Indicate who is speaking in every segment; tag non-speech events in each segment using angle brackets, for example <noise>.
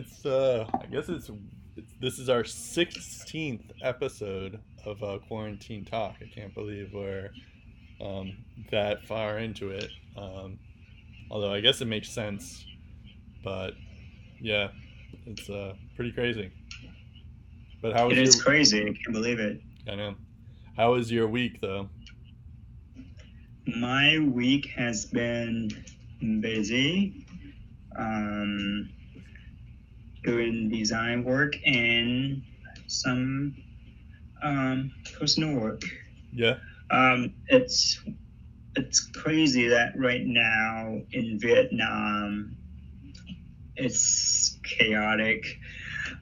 Speaker 1: it's uh, I guess it's, it's this is our sixteenth episode of uh, quarantine talk. I can't believe we're um, that far into it. Um, although I guess it makes sense, but yeah, it's uh, pretty crazy. But how
Speaker 2: It is
Speaker 1: your,
Speaker 2: crazy. I can't believe it.
Speaker 1: I know. How was your week though?
Speaker 2: My week has been busy. Um, doing design work and some um, personal work.
Speaker 1: Yeah.
Speaker 2: Um, it's it's crazy that right now in Vietnam it's chaotic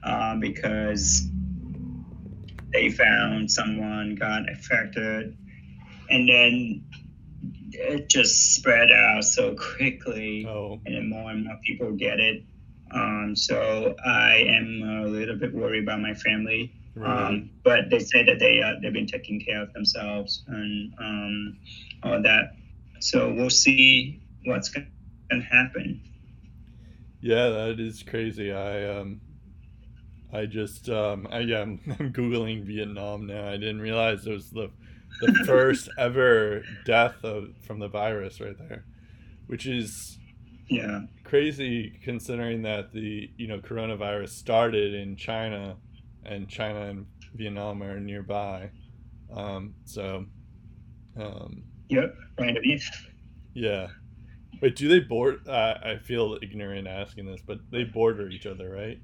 Speaker 2: um, because they found someone got affected and then it just spread out so quickly
Speaker 1: Oh,
Speaker 2: and then more and more people get it um, so i am a little bit worried about my family
Speaker 1: right.
Speaker 2: um, but they say that they uh, they've been taking care of themselves and um, all that. So we'll see what's going to happen.
Speaker 1: Yeah, that is crazy. I um, I just um, I yeah, <laughs> I'm, I'm googling Vietnam now. I didn't realize it was the the <laughs> first ever death of from the virus right there, which is
Speaker 2: Yeah,
Speaker 1: crazy considering that the you know coronavirus started in China, and China and Vietnam are nearby. Um, so, um,
Speaker 2: yep, right.
Speaker 1: yeah. Wait, do they board? Uh, I feel ignorant asking this, but they border each other, right?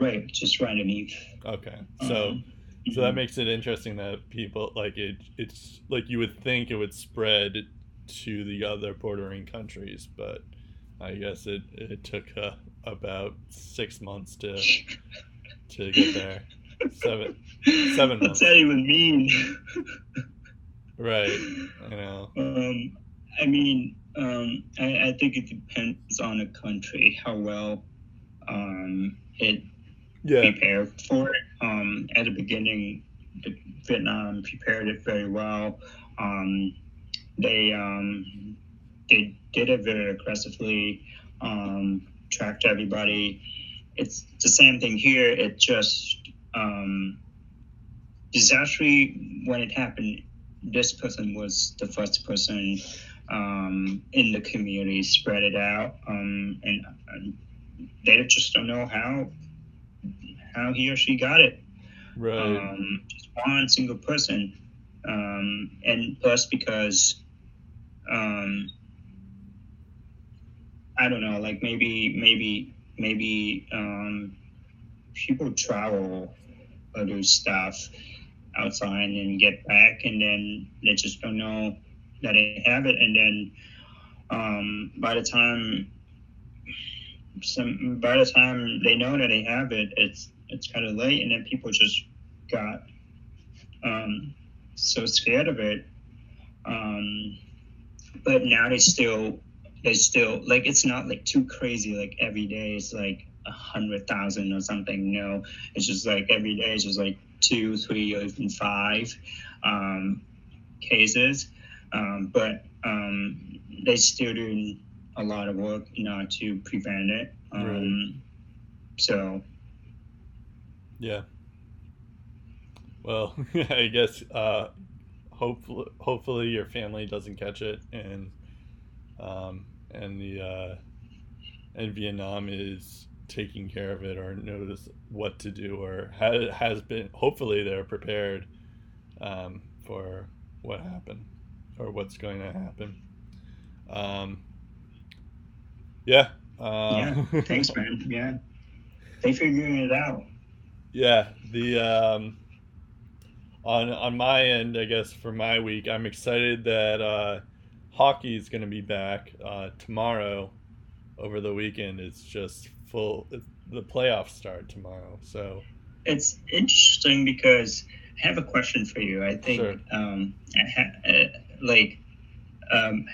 Speaker 2: Right, just right underneath.
Speaker 1: Okay, so
Speaker 2: Um,
Speaker 1: so that
Speaker 2: mhm.
Speaker 1: makes it interesting that people like it. It's like you would think it would spread to the other bordering countries, but I guess it it took uh, about six months to to get there. Seven, seven months. <laughs>
Speaker 2: What's that even mean?
Speaker 1: right? I know.
Speaker 2: Um, I mean, um, I, I think it depends on the country how well um, it
Speaker 1: Yeah,
Speaker 2: prepared for it. Um, at the beginning, the Vietnam prepared it very well. Um, they um, they did it very aggressively, um, tracked everybody. It's the same thing here. It just um, disastrous when it happened. This person was the first person um, in the community, spread it out, um, and, and they just don't know how how he or she got it.
Speaker 1: right.
Speaker 2: Um, just one single person, um, and plus because um, I don't know, like maybe maybe maybe um, people travel or do stuff outside and get back, and then they just don't know that they have it, and then um, by the time some by the time they know that they have it, it's it's kind of late, and then people just got um, so scared of it. Um, but now they still they still like it's not like too crazy. Like every day it's like a hundred thousand or something. No, it's just like every day it's just like two, three, or even five um, cases. Um, but um, they still doing a lot of work, you know, to prevent it. Um, So
Speaker 1: Yeah. Well, <laughs> I guess uh, hopefully, hopefully your family doesn't catch it, and um, and the uh, and Vietnam is taking care of it or knows what to do or has has been. Hopefully, they're prepared um, for what happened or what's going to happen. Um, yeah. Uh,
Speaker 2: yeah, thanks, man. <laughs> Yeah, they figuring it out.
Speaker 1: Yeah, the um, on on my end, I guess for my week, I'm excited that uh, hockey is going to be back uh, tomorrow. Over the weekend, it's just full. The playoffs start tomorrow, so
Speaker 2: It's interesting because I have a question for you. I think,
Speaker 1: Sure.
Speaker 2: um, I ha- uh, like, um,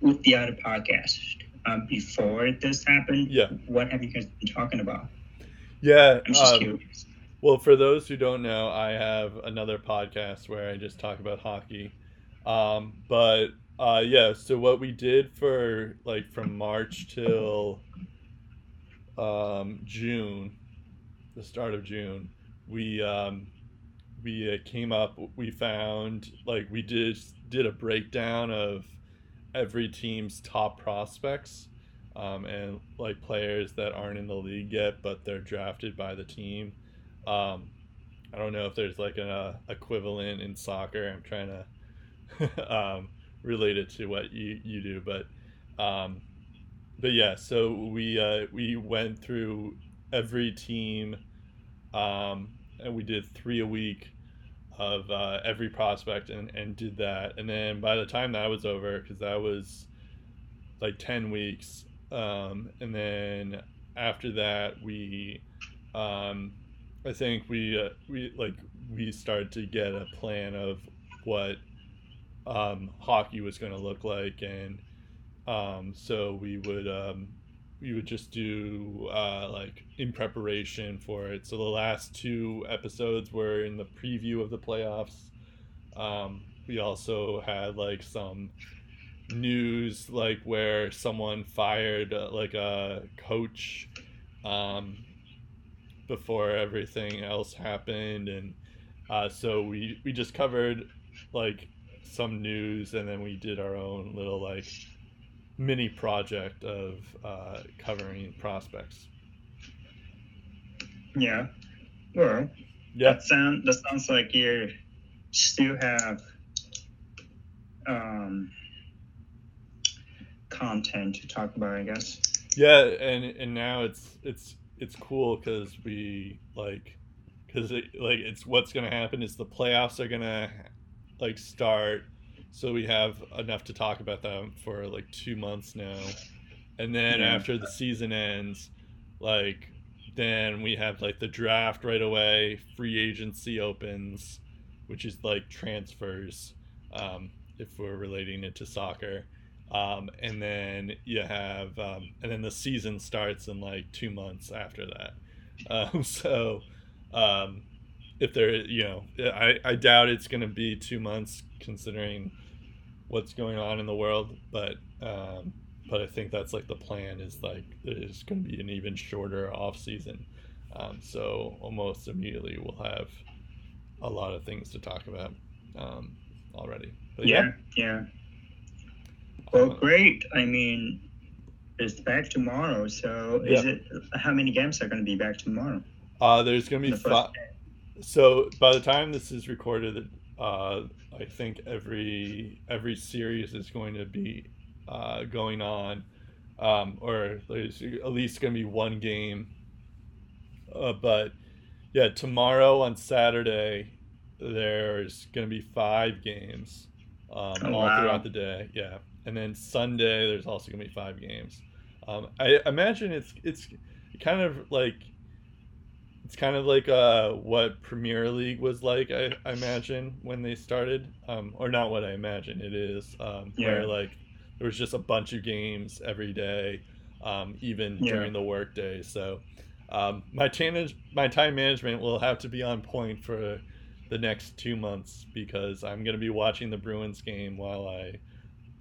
Speaker 2: with the other podcast, um, before this happened,
Speaker 1: Yeah.
Speaker 2: what have you guys been talking about?
Speaker 1: yeah.
Speaker 2: I'm just
Speaker 1: um,
Speaker 2: curious.
Speaker 1: Well, for those who don't know, I have another podcast where I just talk about hockey. Um, but Uh, yeah. So what we did for like from March till um, June, the start of June, we um, we uh, came up. We found like we did did a breakdown of every team's top prospects um, and like players that aren't in the league yet, but they're drafted by the team. Um, I don't know if there's like an uh, equivalent in soccer. I'm trying to <laughs> um, relate it to what you, you do, but um, but yeah. So we uh, we went through every team, um, and we did three a week of uh, every prospect and, and did that. And then by the time that was over, because that was like 10 weeks, um, and then after that, we, um, I think we, uh, we like, we started to get a plan of what um, hockey was going to look like. And um, so we would, um, we would just do uh, like in preparation for it. So the last two episodes were in the preview of the playoffs. Um, we also had like some news like where someone fired uh, like a coach um, before everything else happened and uh, so we we just covered like some news and then we did our own little like mini project of uh, covering prospects.
Speaker 2: Yeah. Well,
Speaker 1: yeah.
Speaker 2: That sound that sounds like you still have um, content to talk about, I guess.
Speaker 1: Yeah, and and now it's it's it's cool because we like because it, like it's what's gonna happen is the playoffs are gonna like start. So we have enough to talk about them for like two months now. And then yeah. after the season ends like then we have like the draft right away free agency opens which is like transfers um, if we're relating it to soccer um, and then you have um, and then the season starts in like two months after that <laughs> um, so um, if there you know I, I doubt it's going to be two months considering what's going on in the world, but um, but I think that's like the plan is like there's going to be an even shorter off season, um, so almost immediately we'll have a lot of things to talk about um, already.
Speaker 2: But yeah, yeah. yeah. Well, uh, great. I mean, it's back tomorrow. So is yeah. it how many games are going to be back tomorrow?
Speaker 1: Uh, there's going to be five. So by the time this is recorded, uh, I think every every series is going to be uh, going on, um, or there's at least going to be one game. Uh, but yeah, tomorrow on Saturday, there's going to be five games um, oh, all wow. throughout the day. Yeah, and then Sunday there's also going to be five games. Um, I imagine it's it's kind of like it's kind of like uh, what Premier League was like, I, I imagine, when they started. Um, or not what I imagine it is, um, yeah. where like there was just a bunch of games every day, um, even yeah. during the workday. So um, my, tan- my time management will have to be on point for the next two months because I'm going to be watching the Bruins game while I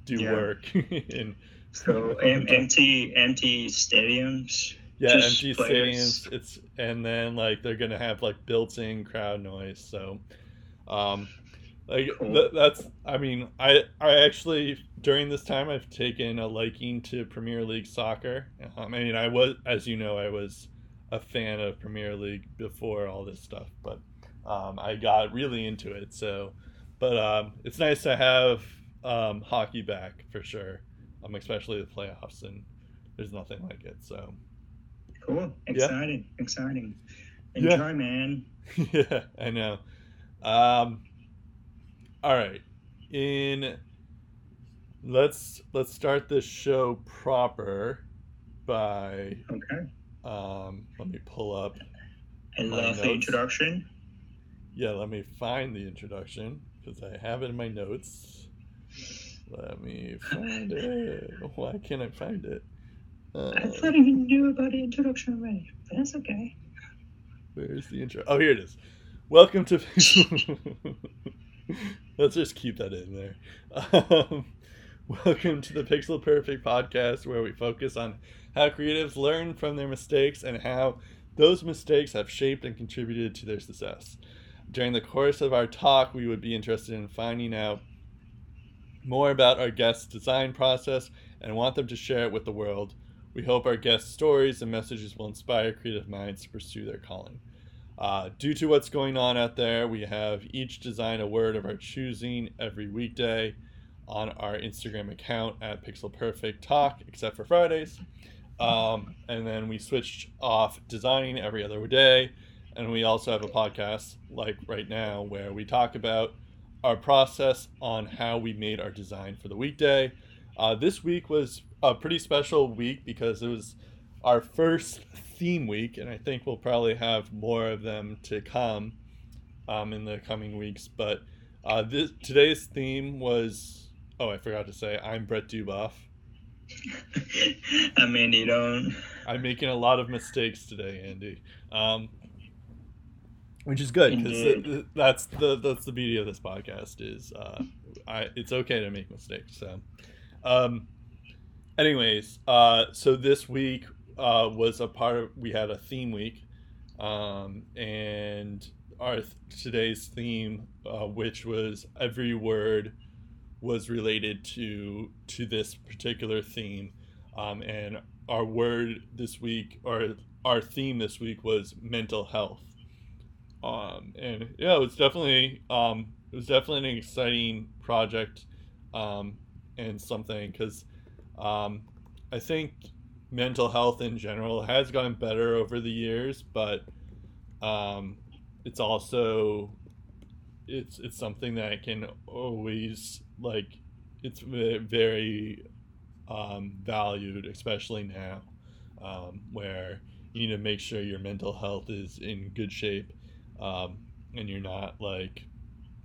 Speaker 1: do yeah. work. <laughs>
Speaker 2: in, so <laughs> empty empty stadiums
Speaker 1: yeah empty stadiums it's and then like they're gonna have like built-in crowd noise so um like cool. th- that's i mean i i actually during this time i've taken a liking to premier league soccer um, i mean i was as you know i was a fan of premier league before all this stuff but um, i got really into it so but um, it's nice to have um, hockey back for sure um, especially the playoffs and there's nothing like it so
Speaker 2: Cool. Exciting. Yeah. Exciting. Enjoy, yeah. man. <laughs>
Speaker 1: yeah, I know. Um, all right. In let's let's start this show proper by
Speaker 2: okay.
Speaker 1: Um, let me pull up.
Speaker 2: I love the introduction.
Speaker 1: Yeah, let me find the introduction because I have it in my notes. Let me find it. <laughs> Why can't I find it?
Speaker 2: Uh, I thought you knew about the introduction already, but that's okay.
Speaker 1: Where's the intro? Oh, here it is. Welcome to. <laughs> Let's just keep that in there. Um, Welcome to the Pixel Perfect podcast, where we focus on how creatives learn from their mistakes and how those mistakes have shaped and contributed to their success. During the course of our talk, we would be interested in finding out more about our guests' design process and want them to share it with the world. We hope our guests' stories and messages will inspire creative minds to pursue their calling. Uh, due to what's going on out there, we have each design a word of our choosing every weekday on our Instagram account at Pixel Perfect Talk, except for Fridays. Um, and then we switched off designing every other day. And we also have a podcast like right now where we talk about our process on how we made our design for the weekday. Uh, this week was a pretty special week because it was our first theme week, and I think we'll probably have more of them to come um, in the coming weeks. But uh, this, today's theme was oh, I forgot to say, I'm Brett Duboff. <laughs>
Speaker 2: I'm Andy Don't.
Speaker 1: I'm making a lot of mistakes today, Andy. Um, which is good because that's the that's the beauty of this podcast is uh, I it's okay to make mistakes. So, um, anyways, uh, so this week uh, was a part of we had a theme week, um, and our today's theme, uh, which was every word was related to to this particular theme, um, and our word this week or our theme this week was mental health. Um, and yeah, it was definitely um, it was definitely an exciting project um, and something because um, I think mental health in general has gotten better over the years, but um, it's also it's it's something that can always like it's very um, valued, especially now, um, where you need to make sure your mental health is in good shape, um, and you're not like,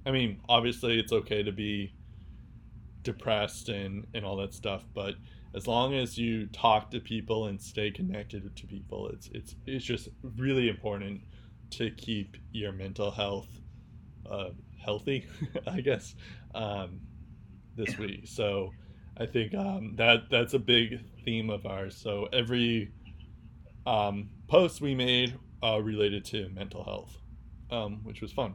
Speaker 1: I mean, obviously it's okay to be depressed and and all that stuff, but as long as you talk to people and stay connected to people, it's it's it's just really important to keep your mental health uh, healthy, <laughs> I guess, um, this week. So I think um, that that's a big theme of ours. So every um, post we made uh, related to mental health, um, which was fun.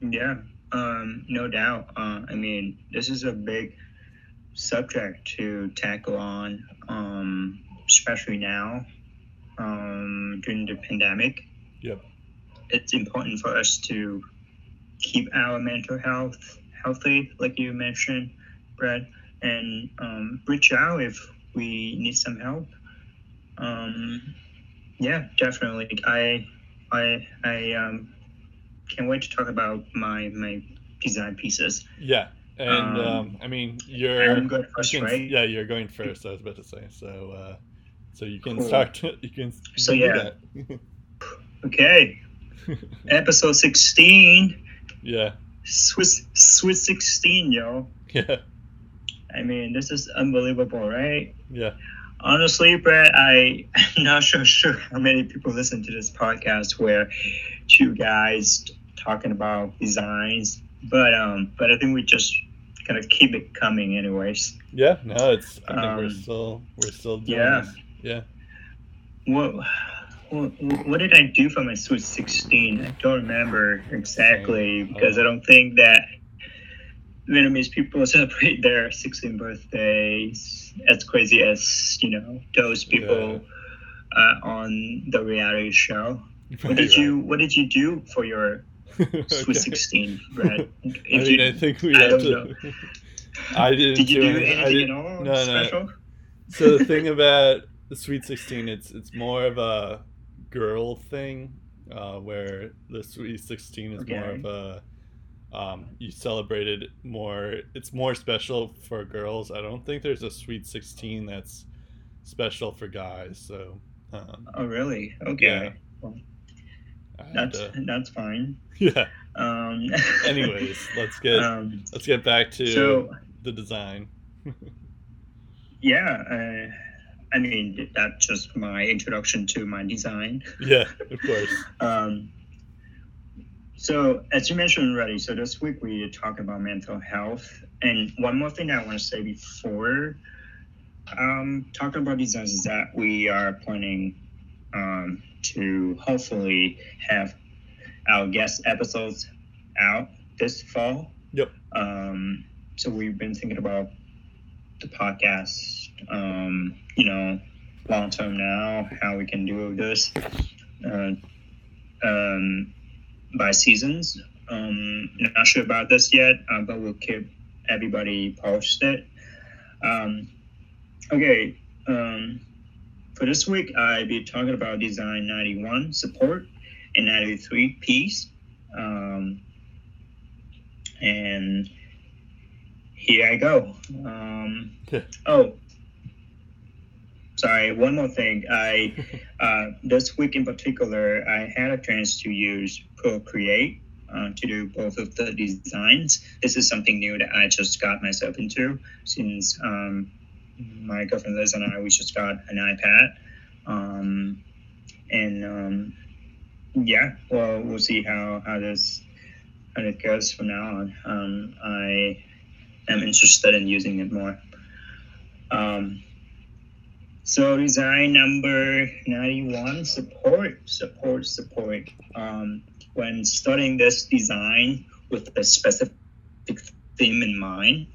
Speaker 2: Yeah, um, no doubt. Uh, I mean, this is a big subject to tackle on, um, especially now um, during the pandemic.
Speaker 1: Yep.
Speaker 2: It's important for us to keep our mental health healthy, like you mentioned, Brad, and um, reach out if we need some help. Um, yeah, definitely. I I I um, can't wait to talk about my my design pieces.
Speaker 1: Yeah, and um, um I mean you're I'm going first, you can, right? Yeah, you're going first. I was about to say so. Uh, so you can cool. start. You can.
Speaker 2: So yeah. okay. <laughs> Episode sixteen.
Speaker 1: Yeah.
Speaker 2: Swiss Swiss sixteen, yo.
Speaker 1: Yeah.
Speaker 2: I mean, this is unbelievable, right?
Speaker 1: Yeah.
Speaker 2: Honestly, Brett, I, <laughs> I'm not so sure how many people listen to this podcast where two guys talking about designs, but um, but I think we just kind of keep it coming, anyways.
Speaker 1: Yeah. No, it's. I think um, we're still we're still doing yeah. This. Yeah.
Speaker 2: What what did I do for my Sweet 16? I don't remember exactly because I don't think that Vietnamese people <laughs> celebrate their 16th birthdays as crazy as, you know, those people yeah. uh, on the reality show. What did you What did you do for your <laughs> Sweet okay. 16, Brad? <laughs>
Speaker 1: I mean, you, I think we I have to. Know. I didn't.
Speaker 2: Did you do, do anything at all no, special? No.
Speaker 1: So the thing about the Sweet 16, it's it's more of a girl thing, uh, where the Sweet Sixteen is okay. more of a um, you celebrated more. It's more special for girls. I don't think there's a Sweet Sixteen that's special for guys. So.
Speaker 2: Um, oh really? Okay. Yeah. Well, that's to, that's fine. <laughs>
Speaker 1: Yeah.
Speaker 2: Um, <laughs>
Speaker 1: Anyways, let's get um, let's get back to so, the design. <laughs>
Speaker 2: yeah. Uh, I mean, that's just my introduction to my design.
Speaker 1: Yeah, of course.
Speaker 2: um, So as you mentioned already, so this week we talk about mental health, and one more thing I want to say before um, talking about designs is that we are planning um, to hopefully have our guest episodes out this fall.
Speaker 1: Yep.
Speaker 2: Um, so we've been thinking about the podcast, um, you know, long term now, how we can do this uh, um, by seasons. Um, not sure about this yet, uh, but we'll keep everybody posted. Um, okay, um, for this week, I'll be talking about Design 91 support and 93 peace. Um, and here I go. Um, oh, sorry. One more thing. I <laughs> uh, this week in particular, I had a chance to use Procreate uh, to do both of the designs. This is something new that I just got myself into since um, my girlfriend Liz and I we just got an iPad, um, and um, yeah, well we'll see how how this how it goes from now on. Um, I am interested in using it more. Um, so design number 91, support, support, support. Um, when studying this design with a specific theme in mind,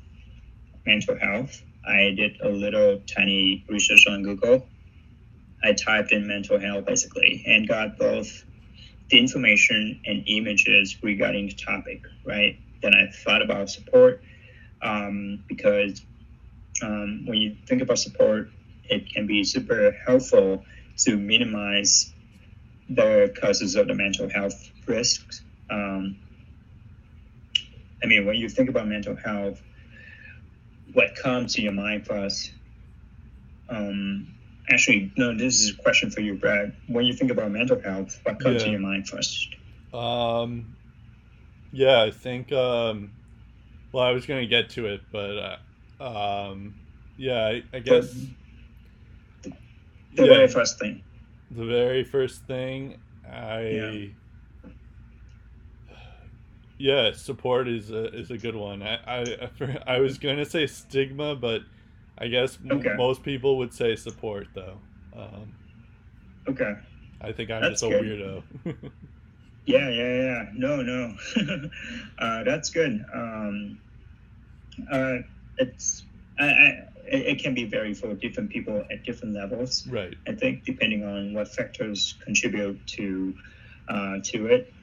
Speaker 2: mental health, I did a little tiny research on Google. I typed in mental health basically and got both the information and images regarding the topic, right? Then I thought about support um, because um, when you think about support, it can be super helpful to minimize the causes of the mental health risks. Um, I mean, when you think about mental health, what comes to your mind first? Um, actually, no, this is a question for you, Brad. When you think about mental health, what comes yeah. to your mind first?
Speaker 1: Um, yeah, I think. Um, well, I was going to get to it, but uh, um, yeah, I, I guess.
Speaker 2: The, the yeah, very first thing.
Speaker 1: The very first thing, I. Yeah <sighs> yeah, support is a, is a good one. I, I, I was going to say stigma, but I guess okay. m- most people would say support, though. Um,
Speaker 2: okay.
Speaker 1: I think I'm that's just a good. weirdo. <laughs>
Speaker 2: yeah, yeah, yeah. No, no. <laughs> uh, that's good. Um, uh, it's I, I, it can be very for different people at different levels.
Speaker 1: Right.
Speaker 2: I think depending on what factors contribute to uh, to it.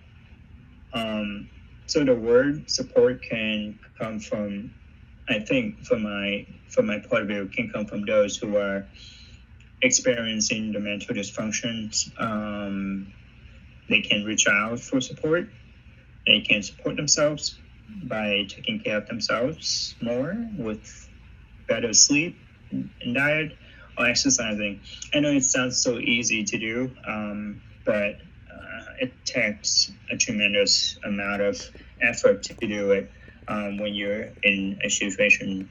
Speaker 2: Um, so the word support can come from, I think, from my from my point of view, can come from those who are experiencing the mental dysfunctions. Um, they can reach out for support. They can support themselves by taking care of themselves more with better sleep and diet or exercising. I know it sounds so easy to do, um, but it takes a tremendous amount of effort to do it um, when you're in a situation,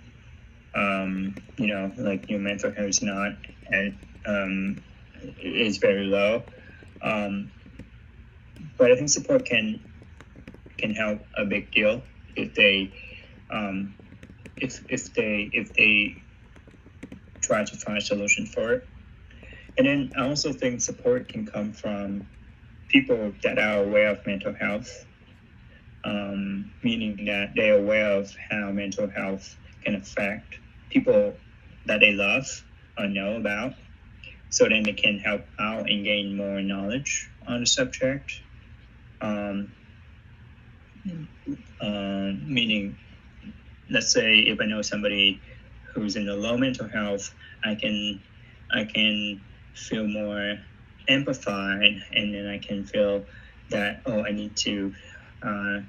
Speaker 2: um, you know, like your mental health is not and um, is very low. Um, but I think support can can help a big deal if they um, if if they if they try to find a solution for it. And then I also think support can come from people that are aware of mental health, um, meaning that they're aware of how mental health can affect people that they love or know about, so then they can help out and gain more knowledge on the subject. Um, uh, meaning, let's say if I know somebody who's in the low mental health, I can I can feel more amplified and then i can feel that oh i need to uh,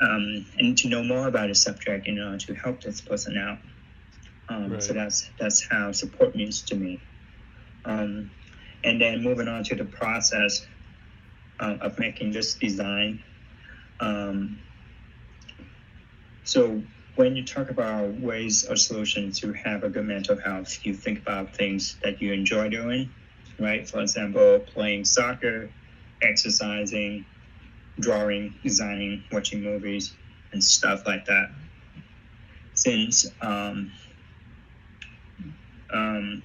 Speaker 2: um, I need to know more about a subject in order to help this person out. Um, right. So that's that's how support means to me. Um, and then moving on to the process uh, of making this design. Um, so when you talk about ways or solutions to have a good mental health, you think about things that you enjoy doing right? For example, playing soccer, exercising, drawing, designing, watching movies, and stuff like that. Since um, um,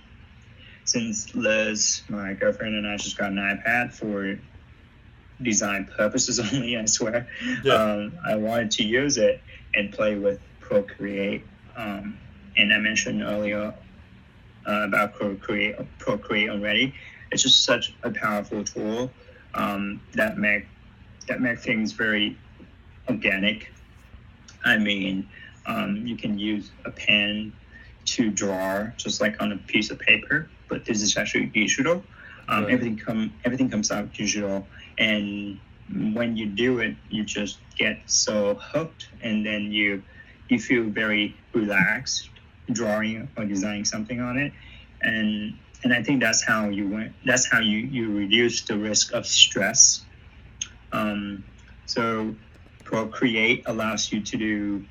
Speaker 2: since Liz, my girlfriend, and I just got an iPad for design purposes <laughs> only, I swear.
Speaker 1: Yeah.
Speaker 2: Um, I wanted to use it and play with Procreate. Um, and I mentioned earlier uh, about Procreate, Procreate already. It's just such a powerful tool um, that make that make things very organic. I mean, um, you can use a pen to draw just like on a piece of paper, but this is actually digital. Um,
Speaker 1: Right.
Speaker 2: Everything come everything comes out digital, and when you do it, you just get so hooked, and then you you feel very relaxed drawing or designing something on it, and and I think that's how you went. That's how you you reduce the risk of stress. Um, so Procreate allows you to do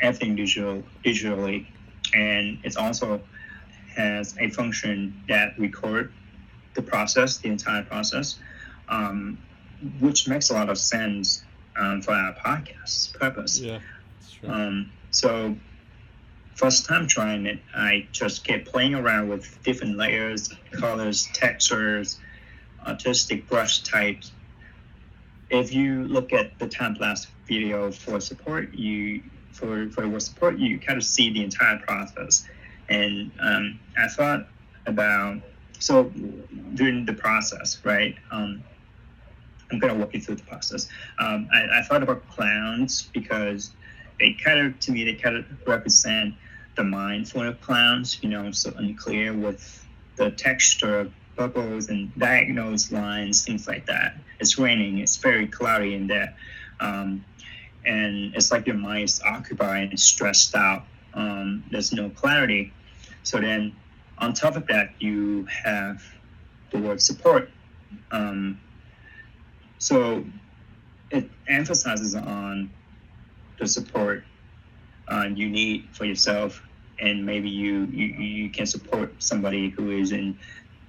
Speaker 2: everything digital digitally, and it also has a function that record the process, the entire process, um, which makes a lot of sense um, for our podcast purpose.
Speaker 1: Yeah.
Speaker 2: Um, so first time trying it, I just kept playing around with different layers, colors, textures, artistic brush types. If you look at the time lapse video for support, you for for your support, you kind of see the entire process. And um, I thought about so during the process, right? Um, I'm gonna walk you through the process. Um, I, I thought about clowns because they kind of to me they kind of represent the mind for the clowns you know so unclear with the texture of bubbles and diagonals lines things like that. It's raining it's very cloudy in there. Um, and it's like your mind is occupied and stressed out. Um, there's no clarity. So then on top of that you have the word support. Um, so it emphasizes on the support uh, you need for yourself, and maybe you, you you can support somebody who is in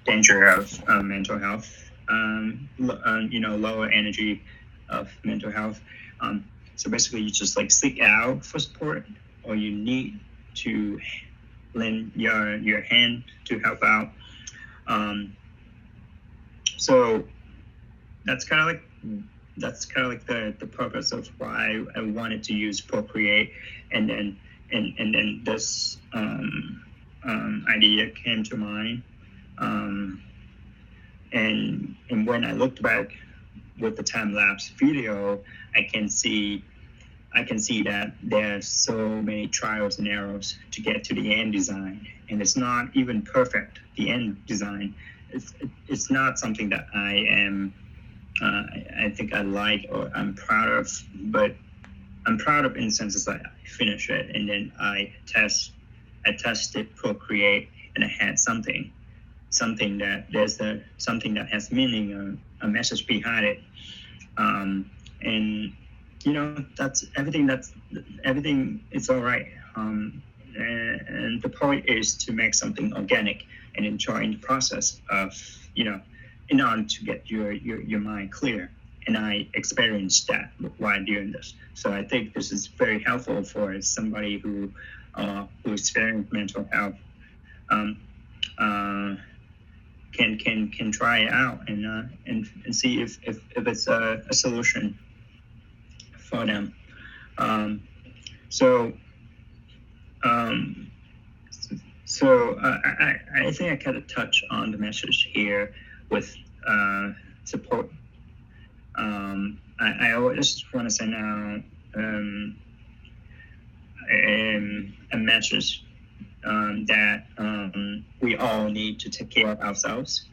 Speaker 2: danger of uh, mental health, um, uh, you know, lower energy of mental health. Um, so basically, you just like seek out for support, or you need to lend your your hand to help out. Um, so that's kind of like that's kind of like the, the purpose of why I wanted to use Procreate, and then and and then this um, um, idea came to mind, um, and and when I looked back with the time lapse video, I can see I can see that there's so many trials and errors to get to the end design, and it's not even perfect. The end design, it's it's not something that I am uh, I, think I like or I'm proud of, but I'm proud of in the sense that I finish it and then I test, I test it, Procreate and I had something, something that there's the something that has meaning, a, a message behind it, um, and you know that's everything. That's everything. It's all right. Um, and, and the point is to make something organic and enjoying the process of you know in order to get your, your, your mind clear. And I experienced that while doing this. So I think this is very helpful for somebody who uh, who mental health. Um, uh, can can can try it out and uh, and, and see if, if, if it's a, a solution for them. Um, so um, so uh, I, I think I kind of touch on the message here with uh, support. Um, I, I always want to send out um, um, a message um, that um, we all need to take care of ourselves,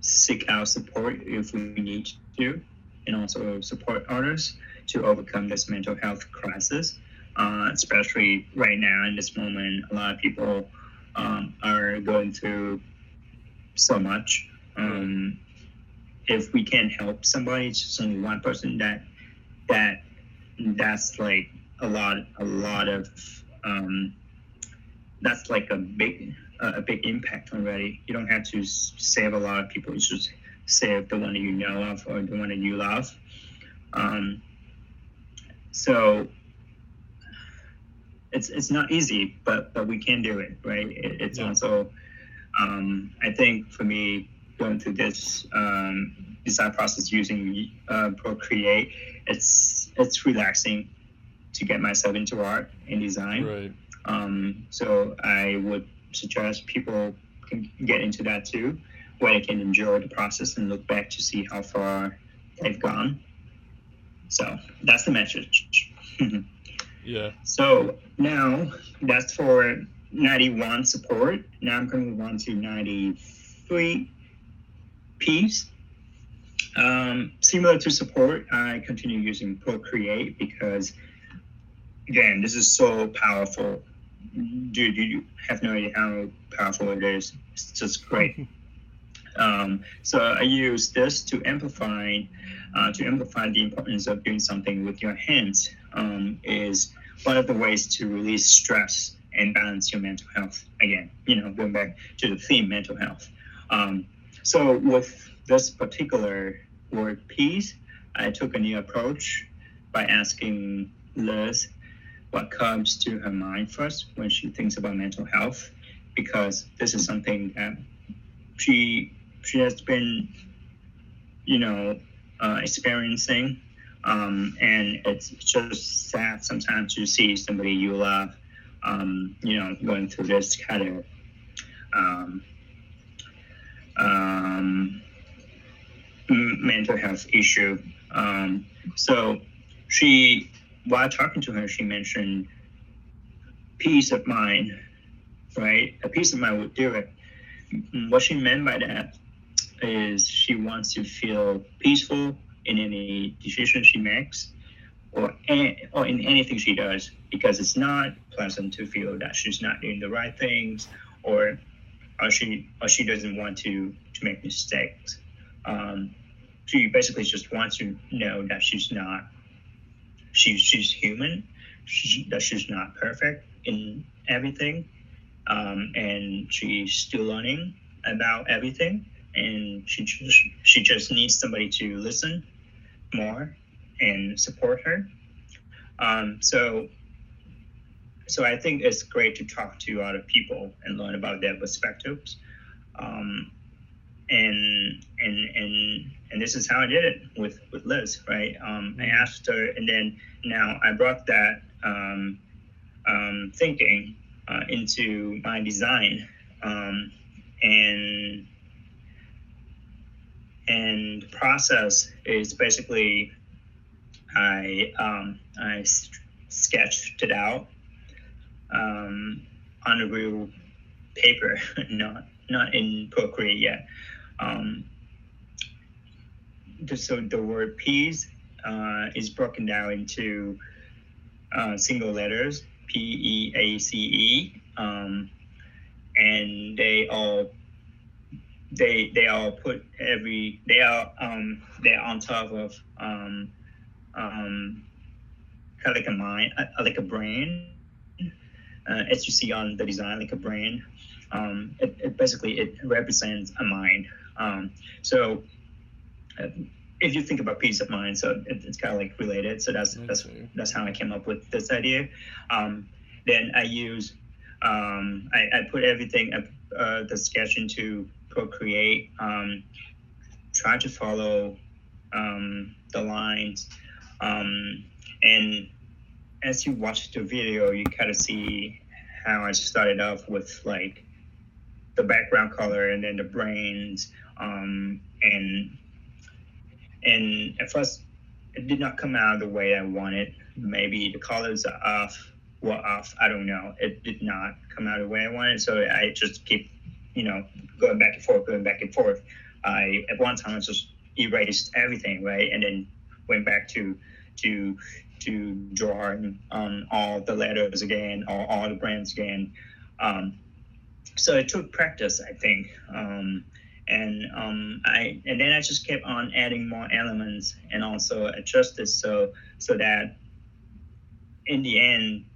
Speaker 2: seek out support if we need to, and also support others to overcome this mental health crisis. Uh, especially right now in this moment, a lot of people um, are going through so much um, if we can help somebody, it's just only one person that that that's like a lot a lot of um, that's like a big a big impact already. You don't have to save a lot of people. You just save the one that you know of or the one that you love. Um, so it's it's not easy, but but we can do it, right? It, it's
Speaker 1: Yeah.
Speaker 2: also, um, I think for me, going through this um, design process using uh, Procreate, it's it's relaxing to get myself into art and design.
Speaker 1: Right.
Speaker 2: Um, so I would suggest people can get into that too, where they can enjoy the process and look back to see how far they've gone. So that's the message. <laughs>
Speaker 1: Yeah.
Speaker 2: so now that's for 91 support. Now I'm going to move on to 93 peace. Um, similar to support, I continue using Procreate because, again, this is so powerful. Dude, you have no idea how powerful it is. It's just great. <laughs> Um, so I use this to amplify, uh, to amplify the importance of doing something with your hands. Um, is one of the ways to release stress and balance your mental health. Again, you know, going back to the theme, mental health. Um, so with this particular word piece, I took a new approach by asking Liz what comes to her mind first when she thinks about mental health, because this is something that she she has been, you know, uh, experiencing, um, and it's just sad sometimes to see somebody you love, um, you know, going through this kind of um, um, mental health issue. Um, so she, while talking to her, she mentioned peace of mind, right? A peace of mind would do it. What she meant by that is she wants to feel peaceful in any decision she makes or, any, or in anything she does because it's not pleasant to feel that she's not doing the right things or or she or she doesn't want to to make mistakes. Um, she basically just wants to know that she's not she's she's human, she, that she's not perfect in everything, um, and she's still learning about everything, and she just she just needs somebody to listen more and support her. Um, so so I think it's great to talk to other people and learn about their perspectives. Um, and and and and this is how I did it with with Liz, right? Um, I asked her, and then now I brought that um, um, thinking uh, into my design, um, and and the process is basically I um, I sketched it out um, on a real paper, <laughs> not not in Procreate yet. Um, so the word peas uh, is broken down into uh, single letters P E A C E, um, and they all they they all put every they are um, they're on top of um, um, kind of like a mind, uh, like a brain uh, as you see on the design, like a brain. Um, it, it basically it represents a mind. Um, so uh, if you think about peace of mind, so it, it's kind of like related. So that's that's
Speaker 1: Okay.
Speaker 2: that's how I came up with this idea. Um, then I use um, I, I put everything uh, uh, the sketch into Procreate. Um, try to follow um, the lines, um, and as you watch the video, you kind of see how I started off with like the background color and then the brains, um, and and at first it did not come out the way I wanted. Maybe the colors are off, were off. I don't know. It did not come out the way I wanted, so I just keep, you know, going back and forth, going back and forth. I at one time I just erased everything, right, and then went back to to to draw on all the letters again, or all the brands again. Um, so it took practice, I think. Um, and um, I and then I just kept on adding more elements and also adjusted so so that in the end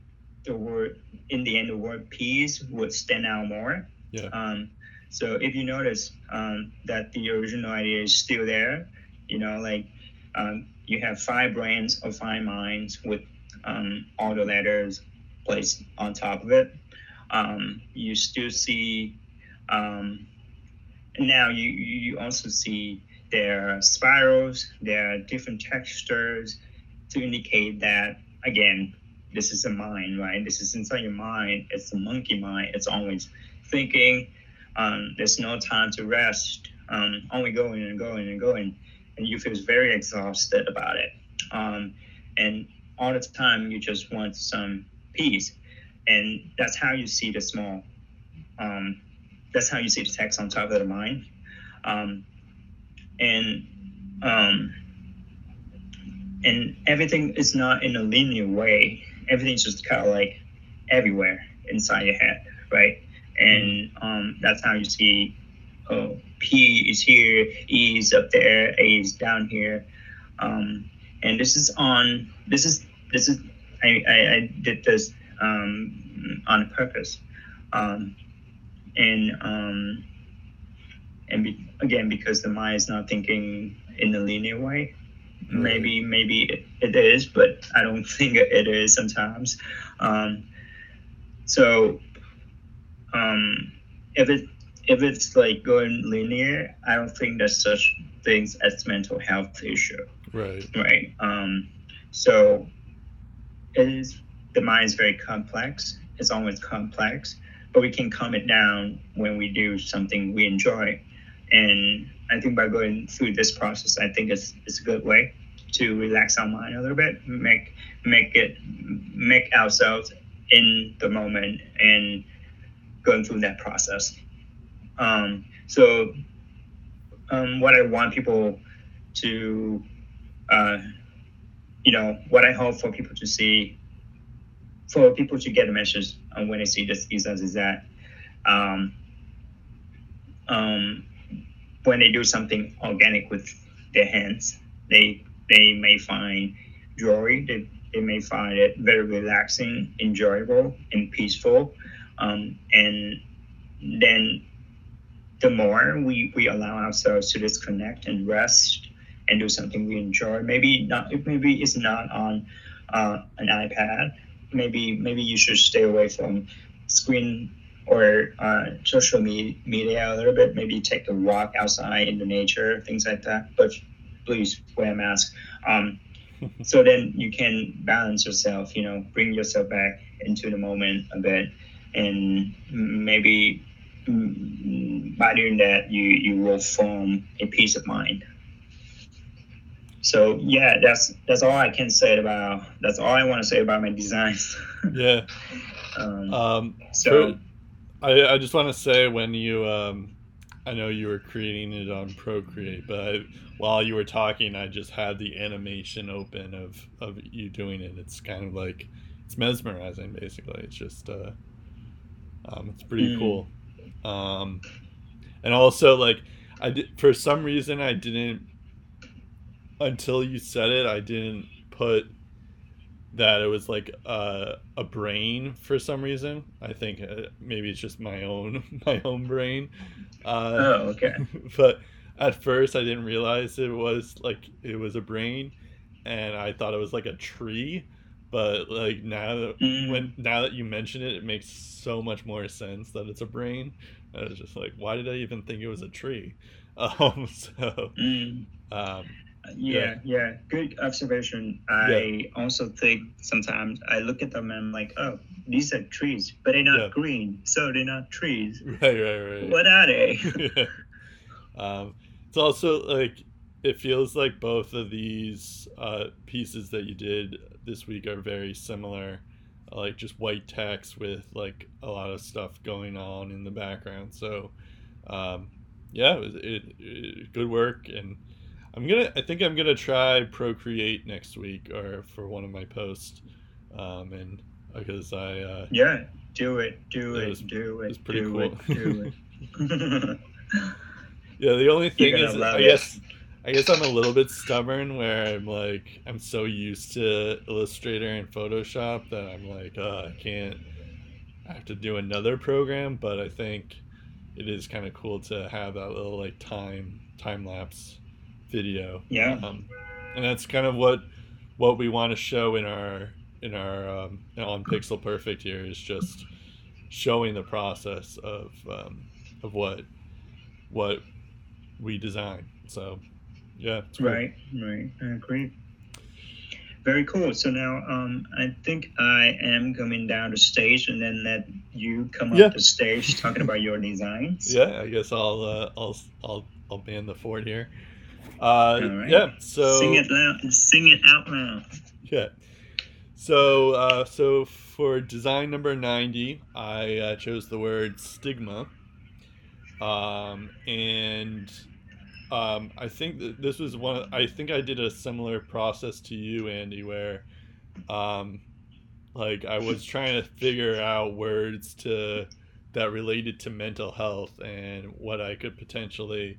Speaker 2: the word in the end the word peace would stand out more.
Speaker 1: Yeah.
Speaker 2: Um, so if you notice um, that the original idea is still there, you know, like um, you have five brains or five minds with um, all the letters placed on top of it. Um, you still see um, now you you also see there are spirals, there are different textures to indicate that again, this is a mind, right? This is inside your mind. It's a monkey mind. It's always thinking. Um, there's no time to rest. Um, only going and going and going, you feel very exhausted about it. Um, and all the time, you just want some peace, and that's how you see the small. Um, that's how you see the text on top of the mind, um, and um, and everything is not in a linear way. Everything's just kind of like everywhere inside your head, right? And um, that's how you see, oh, P is here, E is up there, A is down here, um, and this is on. This is this is. I I, I did this um, on purpose, um, and um, and be, again because the mind is not thinking in a linear way maybe maybe it, it is but i don't <laughs> think it is sometimes um, so um, if it if it's like going linear i don't think there's such things as mental health issue.
Speaker 1: Right.
Speaker 2: right um, so it is the mind is very complex. It's always complex but we can calm it down when we do something we enjoy. And i think by going through this process i think it's, it's a good way to relax our mind a little bit make make it make ourselves in the moment and going through that process um, so um, what i want people to uh, you know what i hope for people to see for people to get a message when they see this is is that um, um, when they do something organic with their hands, they they may find joy. They, they may find it very relaxing, enjoyable, and peaceful. Um, and then the more we, we allow ourselves to disconnect and rest and do something we enjoy, maybe not maybe it's not on uh, an iPad. Maybe maybe you should stay away from screen or uh, social me- media a little bit. Maybe take a walk outside in the nature, things like that. But please wear a mask. Um, <laughs> so then you can balance yourself. You know, bring yourself back into the moment a bit, and maybe by doing that, you you will form a peace of mind. So yeah, that's that's all I can say about. That's all I want to say about my designs. <laughs>
Speaker 1: Yeah.
Speaker 2: um,
Speaker 1: Um,
Speaker 2: so.
Speaker 1: I, I just want to say when you um, I know you were creating it on Procreate, but I, while you were talking, I just had the animation open of of you doing it. It's kind of like it's mesmerizing, basically. It's just uh, um, it's pretty
Speaker 2: Mm.
Speaker 1: cool. Um, and also like I did for some reason I didn't until you said it I didn't put that it was like a, a brain for some reason. I think uh, maybe it's just my own <laughs> my own brain. Uh,
Speaker 2: oh, okay. <laughs>
Speaker 1: but at first I didn't realize it was like it was a brain, and I thought it was like a tree. But like now that
Speaker 2: Mm.
Speaker 1: when now that you mention it, it makes so much more sense that it's a brain. I was just like, why did I even think it was a tree? <laughs> Um, so
Speaker 2: Mm.
Speaker 1: um,
Speaker 2: Yeah, yeah, good observation. I also think sometimes I look at them and I'm like, oh, these are trees, but they're not
Speaker 1: Yeah.
Speaker 2: green, so they're not trees. <laughs>
Speaker 1: right, right, right.
Speaker 2: What are they? <laughs>
Speaker 1: yeah. Um, it's also like it feels like both of these uh, pieces that you did this week are very similar, like just white text with like a lot of stuff going on in the background. So, um, yeah, it, was- it, it good work, and I'm gonna. I think I'm gonna try Procreate next week or for one of my posts, um, and because I uh,
Speaker 2: yeah, do it, do
Speaker 1: It
Speaker 2: it,
Speaker 1: was-
Speaker 2: do
Speaker 1: it pretty
Speaker 2: do
Speaker 1: cool.
Speaker 2: it, do it. <laughs> <laughs>
Speaker 1: Yeah, the only thing is, I
Speaker 2: it.
Speaker 1: I guess I'm a little bit stubborn where I'm like, I'm so used to Illustrator and Photoshop that I'm like, uh, I can't. I have to do another program, but I think it is kind of cool to have that little like time time lapse video.
Speaker 2: Yeah.
Speaker 1: Um, and that's kind of what what we want to show in our in our um, on Pixel Perfect here is just showing the process of um, of what what we design. So yeah,
Speaker 2: right, right, I agree. Very cool. So now, um, I think I am coming down the stage, and then let you come
Speaker 1: Yeah.
Speaker 2: up the stage talking about your designs. <laughs>
Speaker 1: Yeah, I guess I'll uh, I'll I'll I'll man the fort here. Uh,
Speaker 2: All right.
Speaker 1: Yeah, so
Speaker 2: sing it loud. Sing it out loud.
Speaker 1: Yeah. So, uh, so for design number 90, I uh, chose the word stigma. Um, and um, I think this was one, of, I think I did a similar process to you, Andy, where um, like I was trying to figure out words to that related to mental health and what I could potentially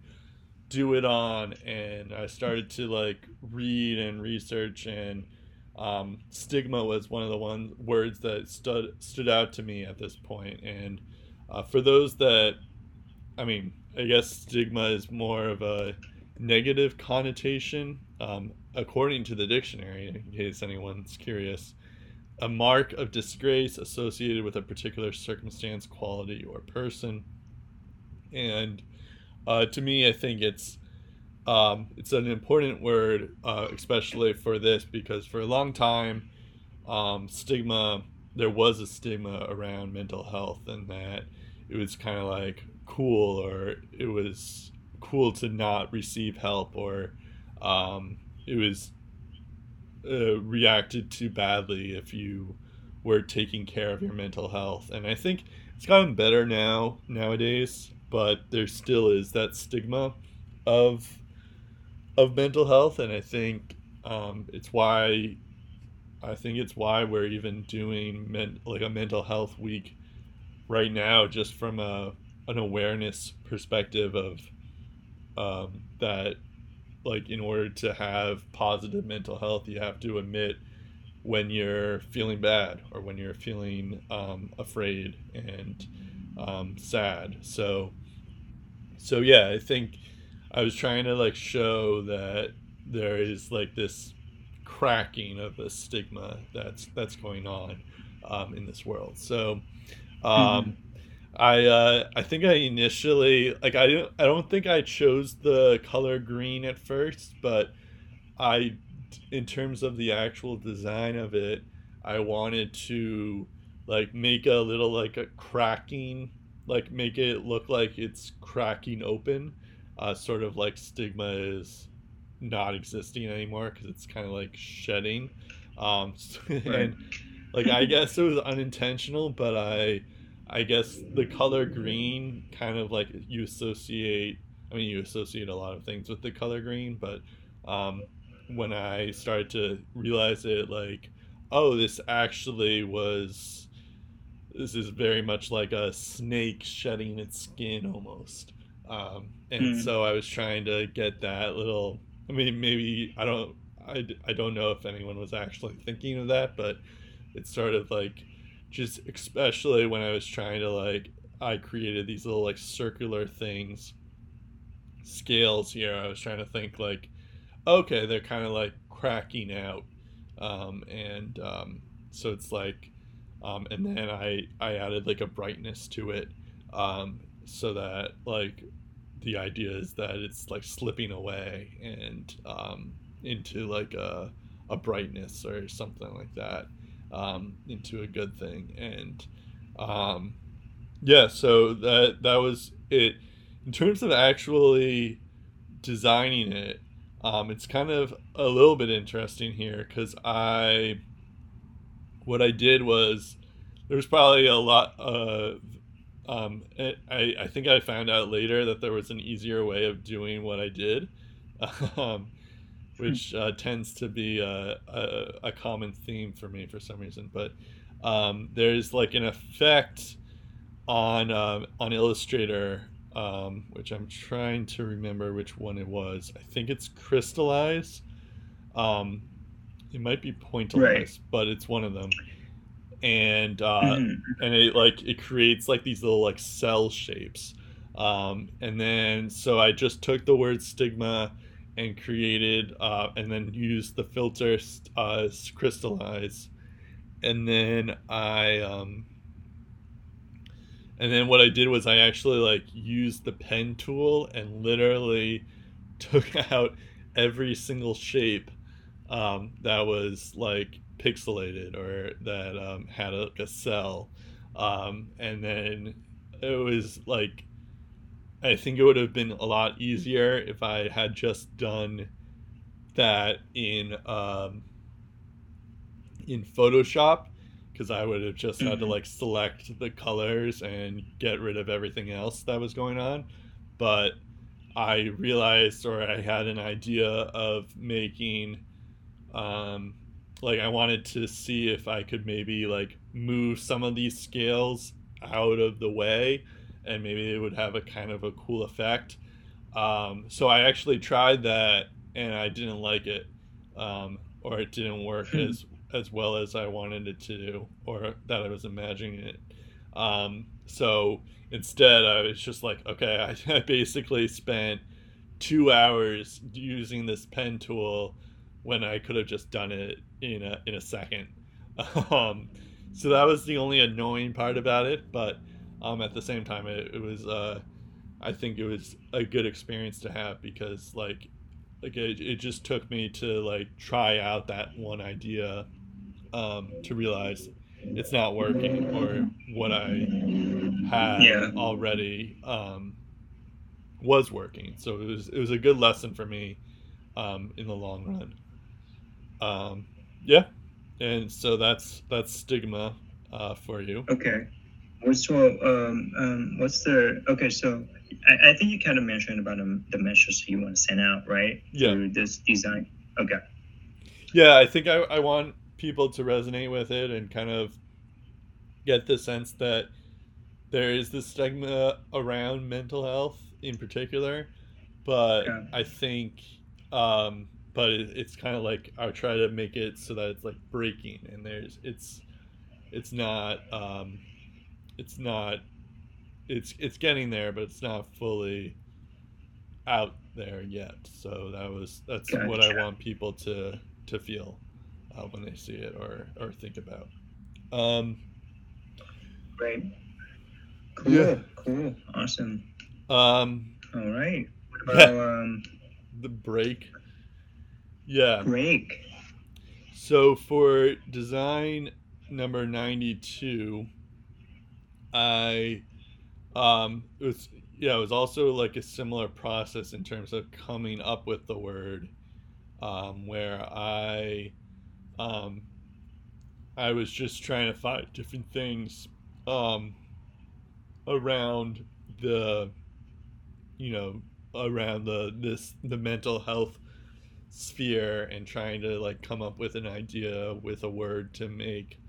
Speaker 1: do it on. And I started to like read and research and um, stigma was one of the one words that stood stood out to me at this point and uh, for those that i mean i guess stigma is more of a negative connotation. Um, according to the dictionary in case anyone's curious a mark of disgrace associated with a particular circumstance quality or person. And uh, to me i think it's um, it's an important word, uh, especially for this, because for a long time, um, stigma, there was a stigma around mental health, and that it was kind of like cool, or it was cool to not receive help, or um, it was uh, reacted to badly if you were taking care of your mental health. And I think it's gotten better now, nowadays, but there still is that stigma of of mental health, and I think um, it's why I think it's why we're even doing men, like a mental health week right now, just from a an awareness perspective of um, that, like in order to have positive mental health, you have to admit when you're feeling bad or when you're feeling um, afraid and um, sad. So, so yeah, I think I was trying to like show that there is like this cracking of the stigma that's that's going on um, in this world. So, um, I uh, I think I initially like I don't I don't think I chose the color green at first, but I in terms of the actual design of it, I wanted to like make a little like a cracking like make it look like it's cracking open. Uh, sort of like stigma is not existing anymore because it's kind of like shedding. Um <laughs> and like i <laughs> guess it was unintentional but i i guess the color green kind of like you associate i mean you associate a lot of things with the color green but um when i started to realize it like oh this actually was this is very much like a snake shedding its skin almost um, and
Speaker 2: Mm.
Speaker 1: so I was trying to get that little. I mean, maybe I don't. I, I don't know if anyone was actually thinking of that, but it's sort of like just especially when I was trying to like I created these little like circular things scales here. I was trying to think like okay, they're kind of like cracking out, um, and um, so it's like, um, and then I I added like a brightness to it, um, so that like the idea is that it's like slipping away and um, into like a, a brightness or something like that um, into a good thing. And um, yeah so that that was it. In terms of actually designing it um, it's kind of a little bit interesting here because i what i did was there was probably a lot of um, I, I think I found out later that there was an easier way of doing what I did, <laughs> um, which uh, tends to be a, a, a common theme for me for some reason. But um, there's like an effect on um, on Illustrator, um, which I'm trying to remember which one it was. I think it's Crystallize. Um, it might be Pointillize,
Speaker 2: Right.
Speaker 1: but it's one of them. And uh,
Speaker 2: Mhm.
Speaker 1: and it like it creates like these little like cell shapes um, and then so i just took the word stigma and created uh, and then used the filter uh, crystallize. And then I um, and then what I did was I actually like used the pen tool and literally took <laughs> out every single shape um, that was like pixelated or that um, had a, a cell. Um, and then it was like I think it would have been a lot easier if I had just done that in um, in Photoshop because I would have just had to mm-hmm. like select the colors and get rid of everything else that was going on. But I realized or I had an idea of making um like I wanted to see if I could maybe like move some of these scales out of the way and maybe it would have a kind of a cool effect. Um, so I actually tried that and I didn't like it um, or it didn't work hmm. as as well as I wanted it to do or that I was imagining it. Um, so instead, I was just like, okay, I, <laughs> I basically spent two hours using this pen tool when I could have just done it in a in a second. <laughs> Um, so that was the only annoying part about it, but um, at the same time, it, it was uh, I think it was a good experience to have because like like it, it just took me to like try out that one idea um, to realize it's not working or what I had yeah. already um, was working. So it was it was a good lesson for me um, in the long run. Um, yeah, and so that's that's stigma uh, for you.
Speaker 2: Okay. What's um, um, what's the okay? So I, I think you kind of mentioned about the, the messages you want to send out, right?
Speaker 1: Yeah.
Speaker 2: Through this design. Okay.
Speaker 1: Yeah, I think I, I want people to resonate with it and kind of get the sense that there is this stigma around mental health in particular but yeah. i think um but it, it's kind of like i try to make it so that it's like breaking and there's it's it's not um it's not it's it's getting there but it's not fully out there yet so that was that's gotcha. what i want people to to feel uh, when they see it or or think about. Um,
Speaker 2: right. Cool. Yeah. Cool. Awesome.
Speaker 1: Um.
Speaker 2: All right. What <laughs> about um,
Speaker 1: the break? Yeah.
Speaker 2: Break.
Speaker 1: So for design number ninety-two, I um it was yeah it was also like a similar process in terms of coming up with the word um, where I um, I was just trying to find different things um, around the, you know, around the this the mental health sphere and trying to like come up with an idea with a word to make.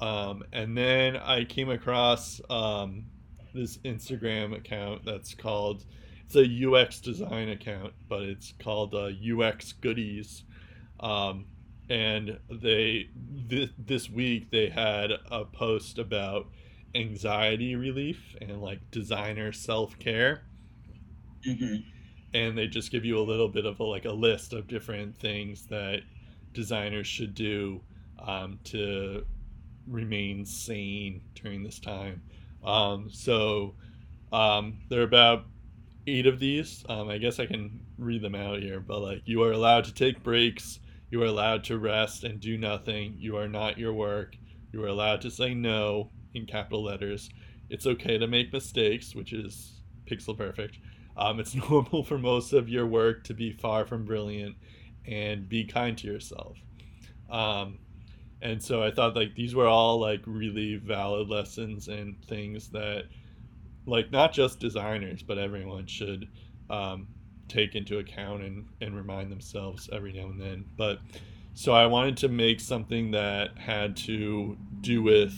Speaker 1: Um, and then I came across um, this Instagram account that's called it's a UX design account, but it's called uh, UX Goodies. Um, and they th- this week they had a post about anxiety relief and like designer self-care mm-hmm. and they just give you a little bit of a, like a list of different things that designers should do um, to remain sane during this time um, so um, there are about eight of these um, i guess i can read them out here but like you are allowed to take breaks you are allowed to rest and do nothing. You are not your work. You are allowed to say no in capital letters. It's okay to make mistakes, which is pixel perfect. Um, it's <laughs> normal for most of your work to be far from brilliant and be kind to yourself. Um, and so I thought like these were all like really valid lessons and things that like not just designers but everyone should um, take into account and, and remind themselves every now and then. But so I wanted to make something that had to do with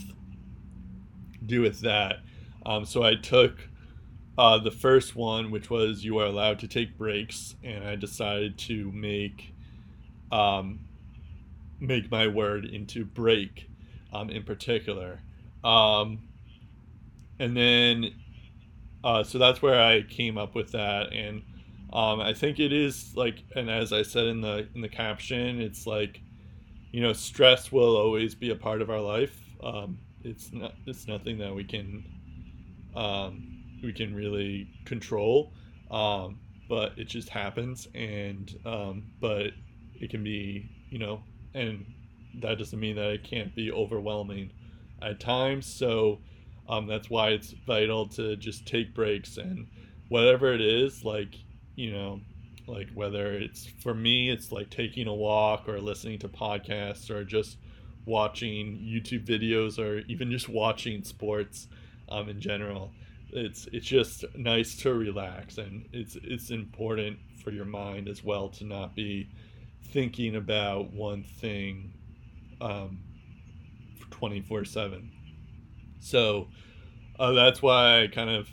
Speaker 1: do with that. Um, so I took uh, the first one, which was you are allowed to take breaks, and I decided to make um, make my word into break um, in particular. Um, and then uh, so that's where I came up with that and Um, I think it is like, and as I said in the in the caption, it's like, you know, stress will always be a part of our life. Um, it's not it's nothing that we can um, we can really control, um, but it just happens, and um, but it can be you know, and that doesn't mean that it can't be overwhelming at times. So um, that's why it's vital to just take breaks and whatever it is, like, you know, like whether it's for me, it's like taking a walk or listening to podcasts or just watching YouTube videos or even just watching sports um, in general. It's it's just nice to relax and it's it's important for your mind as well to not be thinking about one thing um, 24 7. So uh, that's why I kind of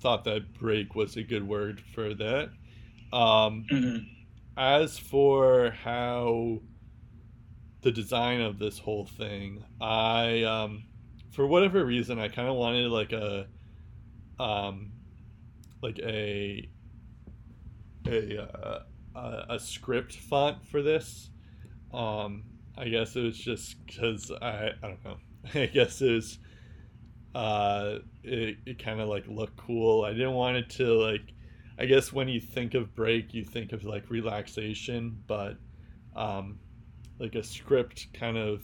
Speaker 1: thought that break was a good word for that. Um, mm-hmm. As for how the design of this whole thing, I, um, for whatever reason, I kind of wanted like a, um, like a, a, uh, a, a script font for this. Um, I guess it was just because I I don't know. <laughs> I guess it was uh it, it kind of like looked cool. I didn't want it to like I guess when you think of break, you think of like relaxation, but um like a script kind of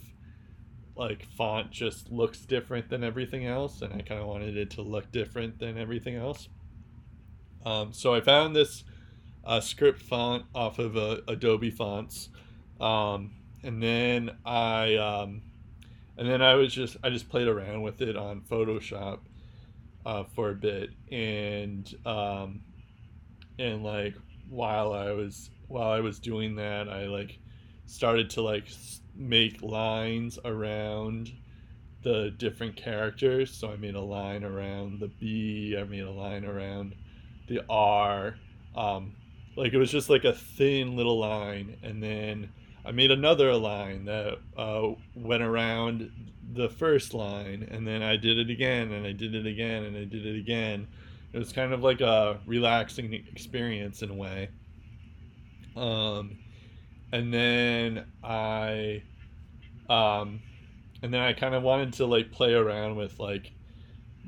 Speaker 1: like font just looks different than everything else and I kind of wanted it to look different than everything else. Um, so I found this uh, script font off of Adobe Fonts. Um, and then I um, and then I was just I just played around with it on Photoshop uh, for a bit, and um, and like while I was while I was doing that, I like started to like make lines around the different characters. So I made a line around the B. I made a line around the R. Um, like it was just like a thin little line, and then I made another line that uh, went around the first line, and then I did it again, and I did it again, and I did it again. It was kind of like a relaxing experience in a way. Um, and then I, um, and then I kind of wanted to like play around with like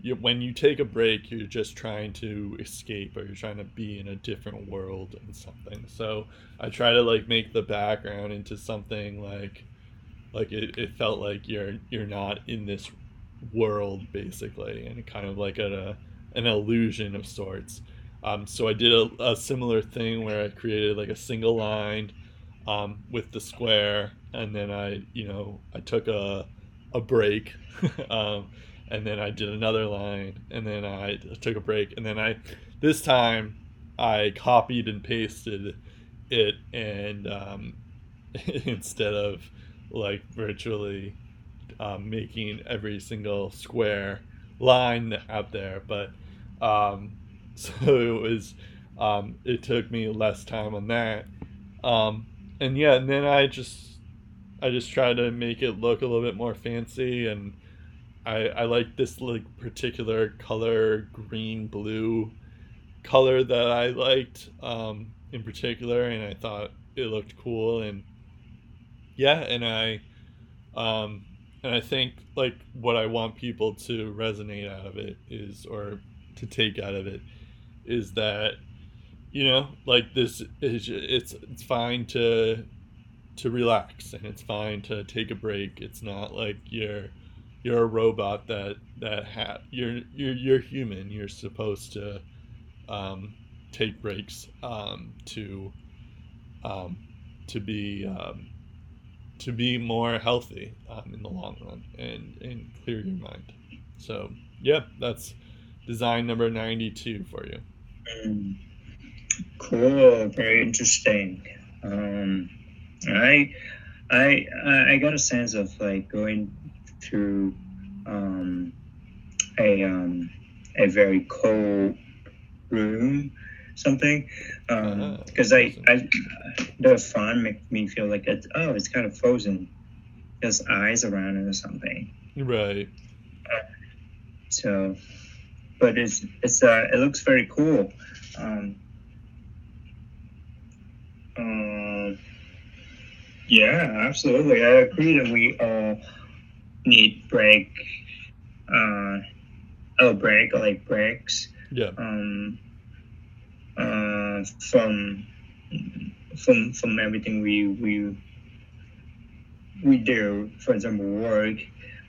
Speaker 1: you, when you take a break, you're just trying to escape or you're trying to be in a different world and something. So I try to like make the background into something like like it, it felt like you're you're not in this world basically and kind of like a, an illusion of sorts. Um, so I did a, a similar thing where I created like a single line um, with the square and then I you know I took a a break <laughs> um, and then I did another line, and then I took a break, and then I, this time, I copied and pasted it, and um, <laughs> instead of like virtually um, making every single square line out there, but um, <laughs> so it was, um, it took me less time on that, um, and yeah, and then I just, I just tried to make it look a little bit more fancy and I, I like this like particular color green blue color that I liked um, in particular and I thought it looked cool and yeah and I um, and I think like what I want people to resonate out of it is or to take out of it is that you know like this is it's it's fine to to relax and it's fine to take a break. It's not like you're you're a robot that that ha- you're you're you're human. You're supposed to um, take breaks um, to um, to be um, to be more healthy um, in the long run and and clear your mind. So yeah, that's design number ninety two for you.
Speaker 2: Cool, very interesting. Um, I I I got a sense of like going through um, a um, a very cold room, something. Because um, uh, I, I, the font makes me feel like it's oh, it's kind of frozen. There's eyes around it or something.
Speaker 1: Right.
Speaker 2: Uh, so, but it's it's uh, it looks very cool. Um, Um, yeah, absolutely. I agree that we all need break, uh, a break, like breaks.
Speaker 1: Yeah.
Speaker 2: Um, uh, from from from everything we we we do. For example, work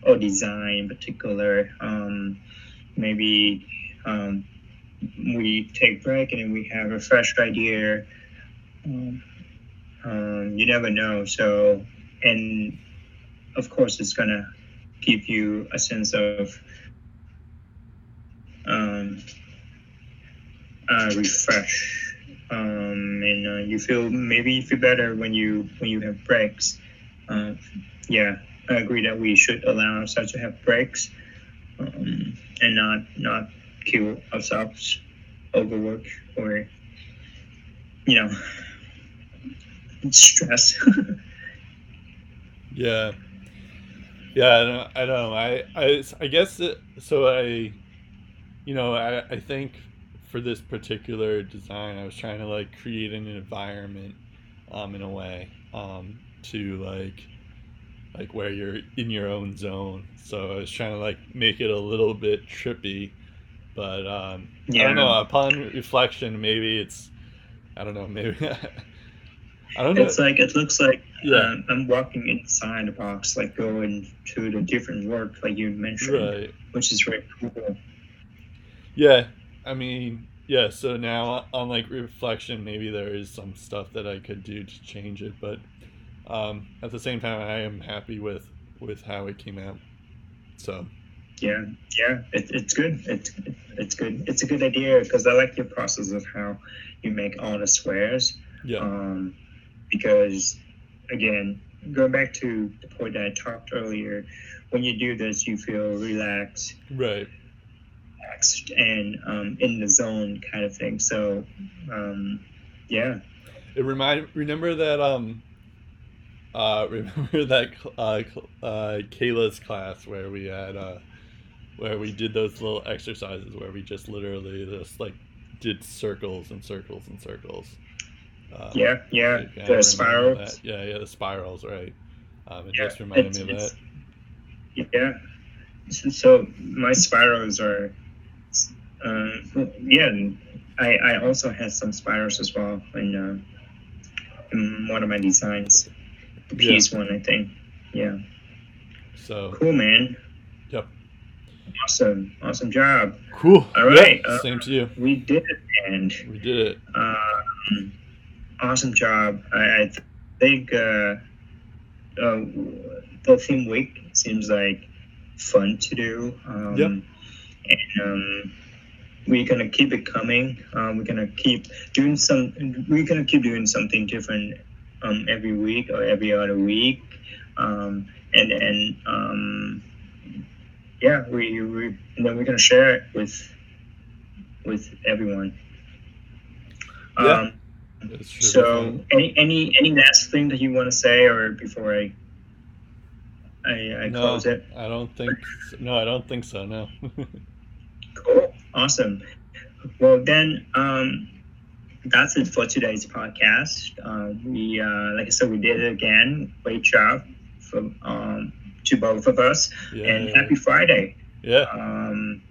Speaker 2: or design in particular. Um, maybe um, we take break and then we have a fresh idea. Um, um, you never know. So, and of course, it's gonna give you a sense of um, refresh. Um, and uh, you feel maybe you feel better when you when you have breaks. Uh, yeah, I agree that we should allow ourselves to have breaks um, and not not kill ourselves overwork or you know <laughs> stress. <laughs>
Speaker 1: yeah. Yeah, I don't, I don't know. I, I, I guess it, so. I, you know, I, I think for this particular design, I was trying to like create an environment, um, in a way, um, to like, like where you're in your own zone. So I was trying to like make it a little bit trippy, but um, yeah. I don't know. Upon reflection, maybe it's, I don't know, maybe. <laughs>
Speaker 2: I don't know. It's like it looks like yeah. Um, I'm walking inside a box, like going to the different work, like you mentioned, right. which is very cool.
Speaker 1: Yeah, I mean, yeah. So now on like reflection, maybe there is some stuff that I could do to change it, but um, at the same time, I am happy with with how it came out. So.
Speaker 2: Yeah, yeah, it, it's good. It's it's good. It's a good idea because I like your process of how you make all the squares.
Speaker 1: Yeah.
Speaker 2: Um, because again, going back to the point that I talked earlier, when you do this, you feel relaxed.
Speaker 1: Right.
Speaker 2: Relaxed and um, in the zone kind of thing. So, um, yeah.
Speaker 1: It remind remember that um uh <laughs> remember that uh, uh Kayla's class where we had uh where we did those little exercises where we just literally just like did circles and circles and circles.
Speaker 2: Um, yeah, yeah, the spirals.
Speaker 1: Yeah, yeah, the spirals, right? Um, it yeah, just reminded me of that.
Speaker 2: Yeah. So my spirals are, uh, yeah. I, I also had some spirals as well in, uh, in one of my designs, the piece yeah. one, I think. Yeah.
Speaker 1: So
Speaker 2: cool, man.
Speaker 1: Yep.
Speaker 2: Awesome, awesome job.
Speaker 1: Cool.
Speaker 2: All right.
Speaker 1: Yep. Same uh, to you.
Speaker 2: We did it, and
Speaker 1: we did it.
Speaker 2: Um, awesome job. I, I think uh, uh, the theme week seems like fun to do. Um,
Speaker 1: yep.
Speaker 2: And um, we're gonna keep it coming. Um, we're gonna keep doing some. We're gonna keep doing something different um, every week or every other week. Um, and then um, yeah, we, we then we're gonna share it with with everyone.
Speaker 1: Yeah. Um,
Speaker 2: so, any any any last thing that you want to say, or before I I, I no, close it?
Speaker 1: I don't think. So. No, I don't think so. No. <laughs>
Speaker 2: cool. Awesome. Well, then, um, that's it for today's podcast. Uh, we, uh, like I said, we did it again. Great job from um, to both of us, yeah, and happy Friday.
Speaker 1: Yeah.
Speaker 2: Um,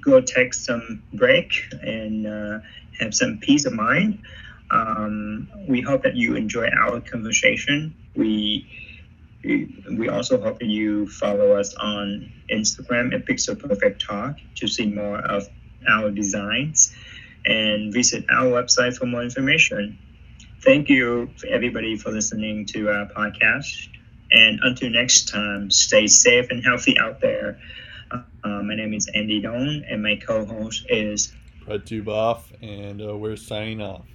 Speaker 2: go take some break and uh, have some peace of mind. Um, we hope that you enjoy our conversation. We we also hope that you follow us on Instagram at Pixel Perfect Talk to see more of our designs and visit our website for more information. Thank you, everybody, for listening to our podcast. And until next time, stay safe and healthy out there. Uh, my name is Andy Dong, and my co host is
Speaker 1: Brett Duboff, and uh, we're signing off.